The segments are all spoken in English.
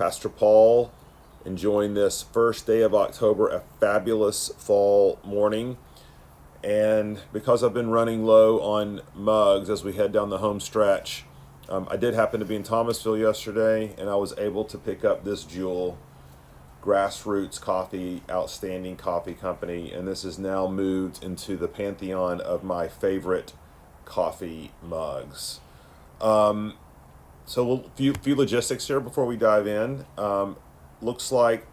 Pastor Paul, enjoying this first day of October, a fabulous fall morning. And because I've been running low on mugs as we head down the home stretch, um, I did happen to be in Thomasville yesterday and I was able to pick up this jewel grassroots coffee, outstanding coffee company, and this is now moved into the pantheon of my favorite coffee mugs. Um, so, a few, few logistics here before we dive in. Um, looks like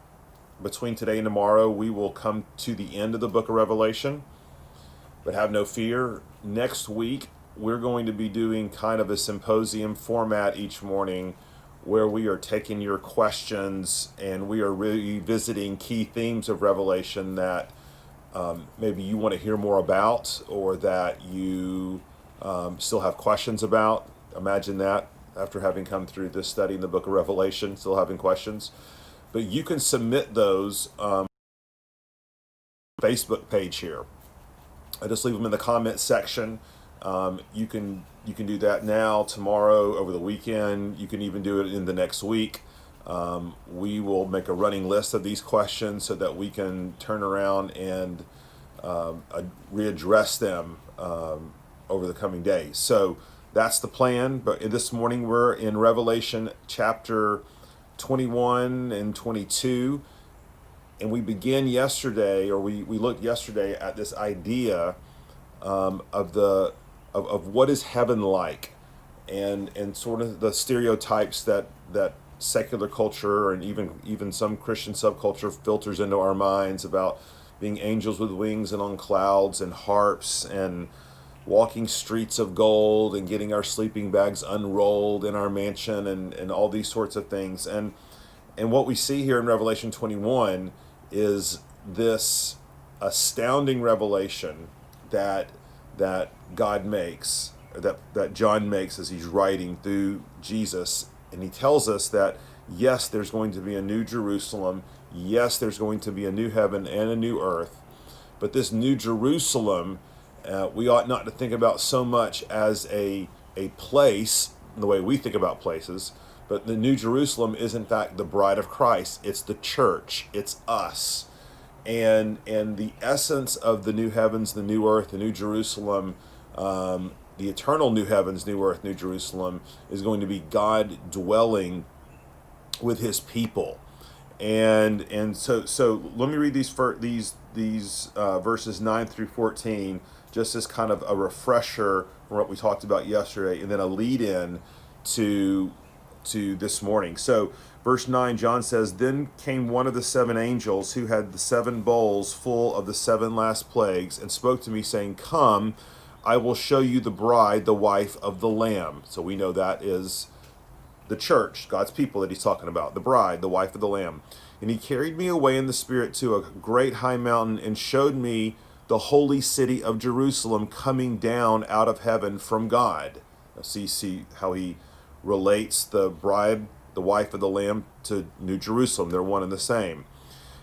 between today and tomorrow, we will come to the end of the book of Revelation. But have no fear. Next week, we're going to be doing kind of a symposium format each morning where we are taking your questions and we are revisiting key themes of Revelation that um, maybe you want to hear more about or that you um, still have questions about. Imagine that after having come through this study in the book of Revelation, still having questions. But you can submit those um, Facebook page here. I just leave them in the comment section. Um, you can you can do that now, tomorrow, over the weekend. You can even do it in the next week. Um, we will make a running list of these questions so that we can turn around and um, uh, readdress them um, over the coming days. So that's the plan. But this morning we're in Revelation chapter 21 and 22. And we begin yesterday, or we, we looked yesterday at this idea um, of the of, of what is heaven like and and sort of the stereotypes that that secular culture and even even some Christian subculture filters into our minds about being angels with wings and on clouds and harps and walking streets of gold and getting our sleeping bags unrolled in our mansion and, and all these sorts of things and and what we see here in revelation 21 is this astounding revelation that that God makes, that, that John makes as he's writing through Jesus. And he tells us that, yes, there's going to be a new Jerusalem. Yes, there's going to be a new heaven and a new earth. But this new Jerusalem, uh, we ought not to think about so much as a, a place, the way we think about places, but the New Jerusalem is in fact the bride of Christ. It's the church. It's us and and the essence of the new heavens, the new earth, the new Jerusalem, um, the eternal new heavens, new earth, new Jerusalem is going to be God dwelling with His people, and and so so let me read these these these uh, verses nine through fourteen, just as kind of a refresher from what we talked about yesterday, and then a lead in to to this morning. So Verse 9, John says, Then came one of the seven angels who had the seven bowls full of the seven last plagues, and spoke to me, saying, Come, I will show you the bride, the wife of the Lamb. So we know that is the church, God's people that he's talking about, the bride, the wife of the Lamb. And he carried me away in the Spirit to a great high mountain and showed me the holy city of Jerusalem coming down out of heaven from God. Now, see, see how he relates the bride the wife of the Lamb, to New Jerusalem. They're one and the same.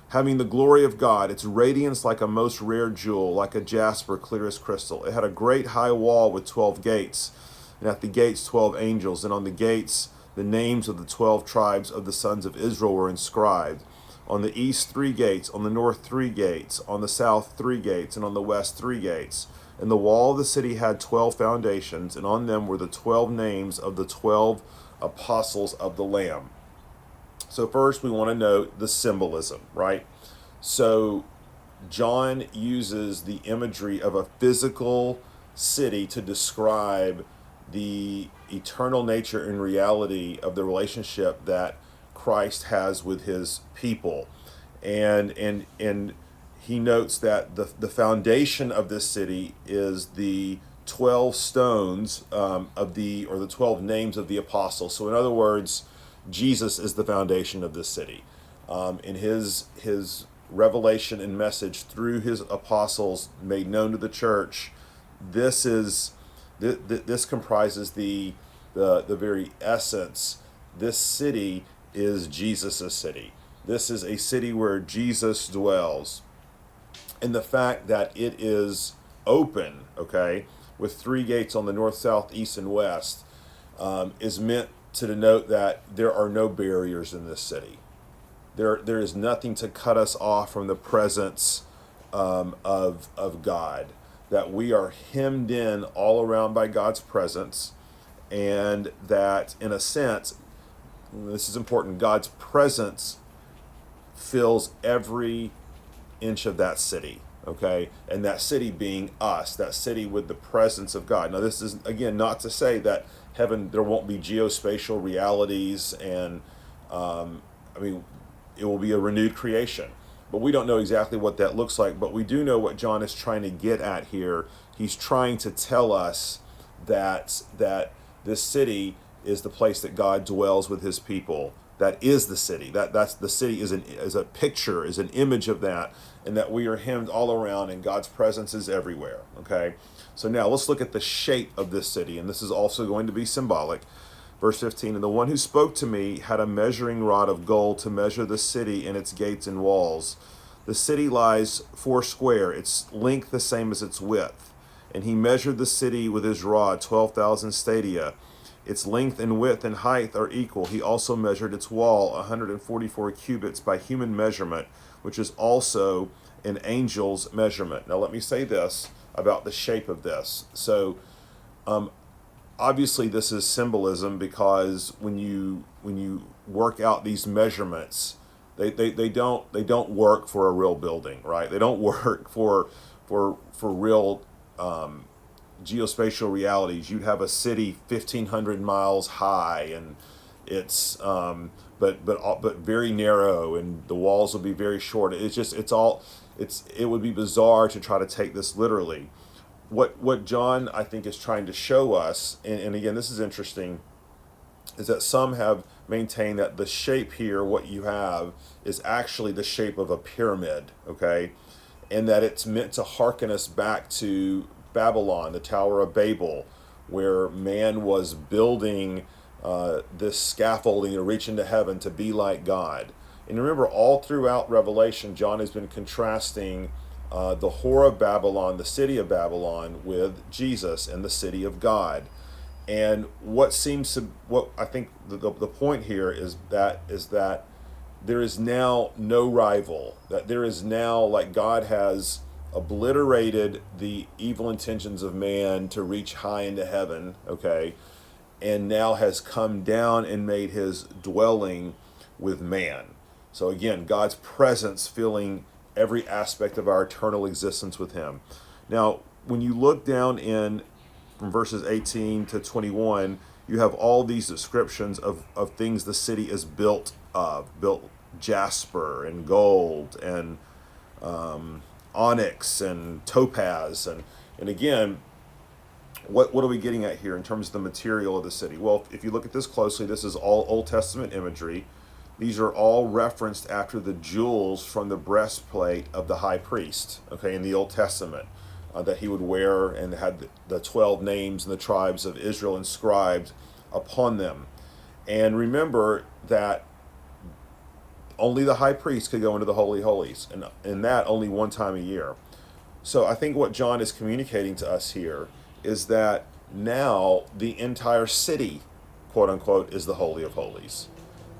Having the glory of God, its radiance like a most rare jewel, like a jasper, clear as crystal. It had a great high wall with 12 gates, and at the gates, 12 angels, and on the gates, the names of the 12 tribes of the sons of Israel were inscribed. On the east, three gates, on the north, three gates, on the south, three gates, and on the west, three gates. And the wall of the city had 12 foundations, and on them were the 12 names of the 12 apostles of the Lamb. So, first, we want to note the symbolism, right? So, John uses the imagery of a physical city to describe the eternal nature and reality of the relationship that Christ has with his people. And and and he notes that the, the foundation of this city is the 12 stones um, of the, or the 12 names of the apostles. So, in other words, Jesus is the foundation of this city. Um, in his, his revelation and message through his apostles made known to the church, this is th- th- this comprises the, the the very essence. This city is Jesus' city. This is a city where Jesus dwells. And the fact that it is open, okay, with three gates on the north, south, east, and west, um, is meant to denote that there are no barriers in this city. There, there is nothing to cut us off from the presence um, of, of God. That we are hemmed in all around by God's presence, and that in a sense, this is important, God's presence fills every inch of that city okay? And that city being us that city with the presence of god. Now this is again not to say that heaven there won't be geospatial realities and um, i mean it will be a renewed creation. But we don't know exactly what that looks like. But we do know what john is trying to get at here. He's trying to tell us that that this city is the place that god dwells with his people. That is the city. That that's the city is an is a picture is an image of that and that we are hemmed all around and god's presence is everywhere okay? So now let's look at the shape of this city and this is also going to be symbolic. Verse 15 and the one who spoke to me had a measuring rod of gold to measure the city and its gates and walls. The city lies four square its length the same as its width. And he measured the city with his rod 12000 stadia its length and width and height are equal. He also measured its wall 144 cubits by human measurement, which is also an angel's measurement. Now, let me say this about the shape of this. So, um, obviously, this is symbolism because when you when you work out these measurements, they, they, they don't they don't work for a real building, right? They don't work for for for real um, geospatial realities. You'd have a city 1,500 miles high, and it's um, but but but very narrow, and the walls will be very short. It's just it's all it's it would be bizarre to try to take this literally. What what John I think is trying to show us, and, and again this is interesting, is that some have maintained that the shape here, what you have, is actually the shape of a pyramid. Okay. And that it's meant to hearken us back to Babylon, the Tower of Babel, where man was building uh, this scaffolding to reach into heaven to be like God. And remember, all throughout Revelation, John has been contrasting uh, the whore of Babylon, the city of Babylon, with Jesus and the city of God. And what seems to, what I think the, the, the point here is that is that there is now no rival. That there is now like God has obliterated the evil intentions of man to reach high into heaven, okay, and now has come down and made his dwelling with man. So again, God's presence filling every aspect of our eternal existence with him. Now, when you look down in from verses 18 to 21, you have all these descriptions of, of things the city is built of, built jasper and gold and um, onyx and topaz and and again what what are we getting at here in terms of the material of the city? Well if you look at this closely this is all old testament imagery. These are all referenced after the jewels from the breastplate of the high priest okay in the old testament uh, that he would wear and had the, the 12 names and the tribes of israel inscribed upon them. And remember that only the high priest could go into the holy holies and in that only one time a year. So i think what john is communicating to us here is that now the entire city quote unquote is the holy of holies.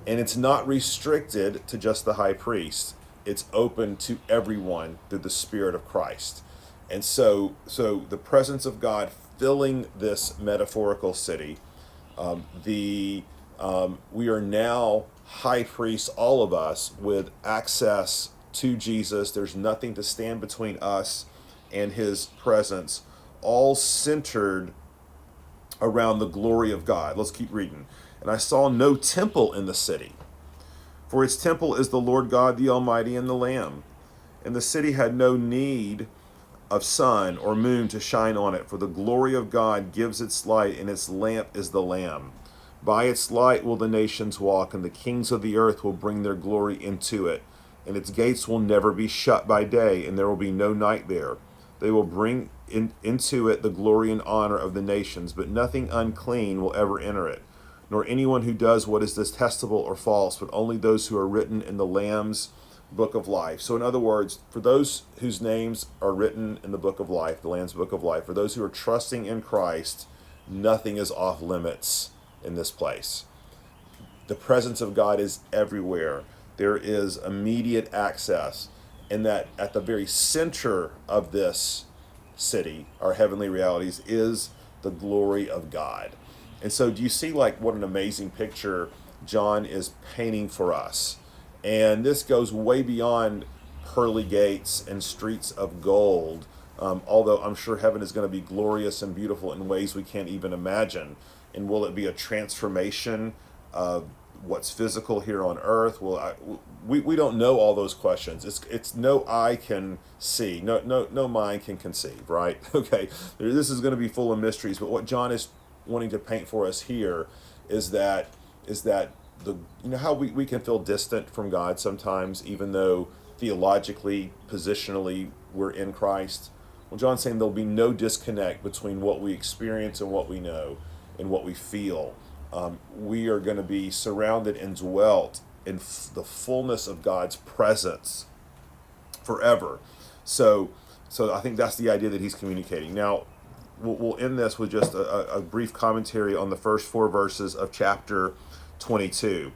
And it's not restricted to just the high priest. It's open to everyone through the spirit of christ. And so so the presence of god filling this metaphorical city um, the um, we are now high priests, all of us, with access to Jesus. There's nothing to stand between us and his presence, all centered around the glory of God. Let's keep reading. And I saw no temple in the city, for its temple is the Lord God the Almighty and the Lamb. And the city had no need of sun or moon to shine on it, for the glory of God gives its light, and its lamp is the Lamb. By its light will the nations walk, and the kings of the earth will bring their glory into it. And its gates will never be shut by day, and there will be no night there. They will bring in, into it the glory and honor of the nations, but nothing unclean will ever enter it, nor anyone who does what is detestable or false, but only those who are written in the Lamb's book of life. So, in other words, for those whose names are written in the book of life, the Lamb's book of life, for those who are trusting in Christ, nothing is off limits in this place. the presence of God is everywhere. There is immediate access, and that at the very center of this city, our heavenly realities, is the glory of God. And so, do you see like what an amazing picture John is painting for us? And this goes way beyond pearly gates and streets of gold. Um, although I'm sure heaven is going to be glorious and beautiful in ways we can't even imagine. And will it be a transformation of what's physical here on earth? Will I, we, we don't know all those questions. It's it's no eye can see, no no no mind can conceive, right? Okay, this is going to be full of mysteries. But what John is wanting to paint for us here is that is that the you know how we, we can feel distant from God sometimes, even though theologically, positionally, we're in Christ. Well, John's saying there'll be no disconnect between what we experience and what we know and what we feel. Um, we are going to be surrounded and dwelt in f- the fullness of God's presence forever. So, so I think that's the idea that he's communicating. Now, we'll, we'll end this with just a, a brief commentary on the first four verses of chapter 22.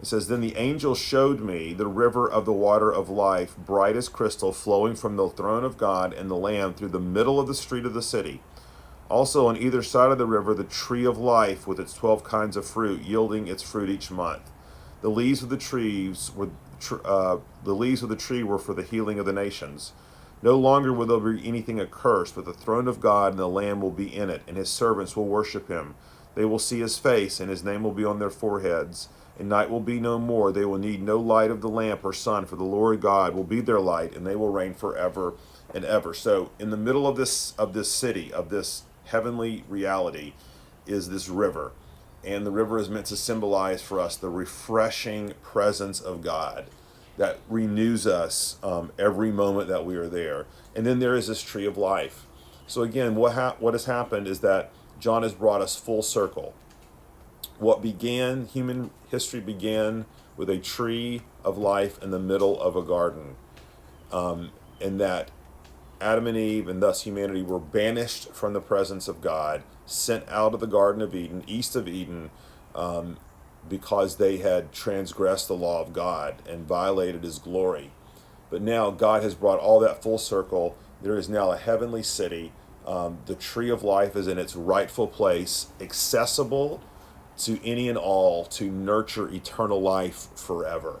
It says, Then the angel showed me the river of the water of life, bright as crystal, flowing from the throne of God and the Lamb through the middle of the street of the city. Also, on either side of the river, the tree of life with its twelve kinds of fruit, yielding its fruit each month. The leaves of the trees were uh, the leaves of the tree were for the healing of the nations. No longer will there be anything accursed, but the throne of God and the Lamb will be in it, and his servants will worship him. They will see his face, and his name will be on their foreheads. And night will be no more. They will need no light of the lamp or sun, for the Lord God will be their light, and they will reign forever and ever. So, in the middle of this of this city, of this heavenly reality, is this river, and the river is meant to symbolize for us the refreshing presence of God that renews us um, every moment that we are there. And then there is this tree of life. So again, what ha- what has happened is that John has brought us full circle. What began, human history began with a tree of life in the middle of a garden. Um, and that Adam and Eve, and thus humanity, were banished from the presence of God, sent out of the Garden of Eden, east of Eden, um, because they had transgressed the law of God and violated his glory. But now God has brought all that full circle. There is now a heavenly city um, the tree of life is in its rightful place, accessible to any and all to nurture eternal life forever.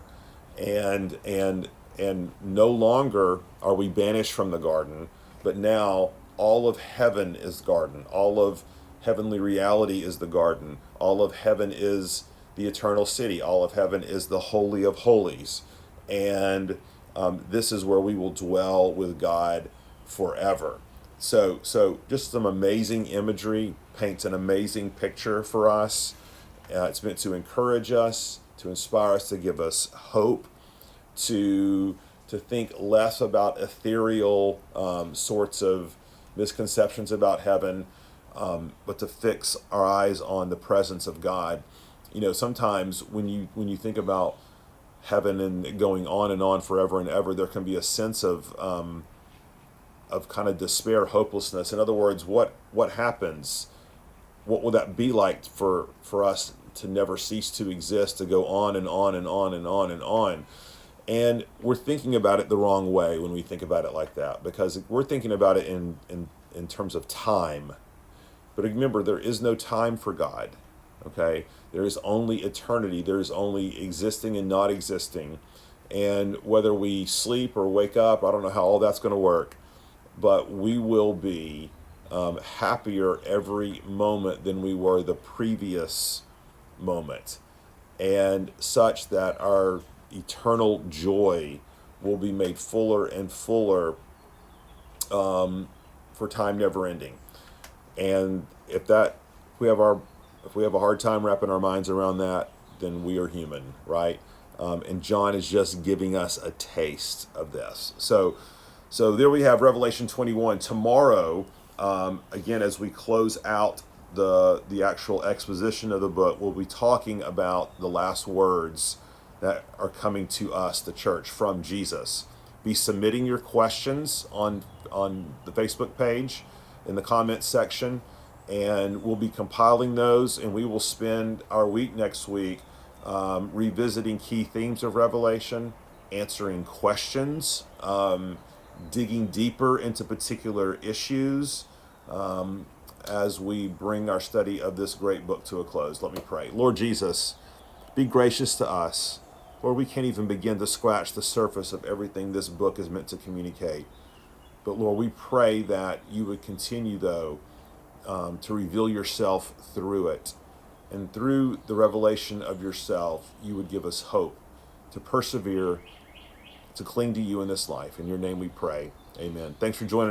And and and no longer are we banished from the garden, but now all of heaven is garden. All of heavenly reality is the garden. All of heaven is the eternal city. All of heaven is the holy of holies. And um, this is where we will dwell with God forever. So, so just some amazing imagery paints an amazing picture for us. Uh, it's meant to encourage us, to inspire us, to give us hope, to to think less about ethereal um, sorts of misconceptions about heaven, um, but to fix our eyes on the presence of God. You know, sometimes when you when you think about heaven and going on and on forever and ever, there can be a sense of um, of kind of despair, hopelessness. In other words, what what happens? What will that be like for for us to never cease to exist, to go on and on and on and on and on? And we're thinking about it the wrong way when we think about it like that, because we're thinking about it in in in terms of time. But remember, there is no time for God. Okay, there is only eternity. There is only existing and not existing. And whether we sleep or wake up, I don't know how all that's going to work but we will be um, happier every moment than we were the previous moment, and such that our eternal joy will be made fuller and fuller um, for time never ending. And if that, if we have our, if we have a hard time wrapping our minds around that, then we are human, right? Um, and John is just giving us a taste of this. So so there we have Revelation 21. Tomorrow, um, again, as we close out the the actual exposition of the book, we'll be talking about the last words that are coming to us, the church, from Jesus. Be submitting your questions on on the Facebook page in the comments section, and we'll be compiling those, and we will spend our week next week um, revisiting key themes of Revelation, answering questions, um, digging deeper into particular issues um, as we bring our study of this great book to a close. Let me pray. Lord Jesus, be gracious to us. Lord, we can't even begin to scratch the surface of everything this book is meant to communicate. But Lord, we pray that you would continue, though, um, to reveal yourself through it. And through the revelation of yourself, you would give us hope to persevere, to cling to you in this life. In your name we pray. Amen. Thanks for joining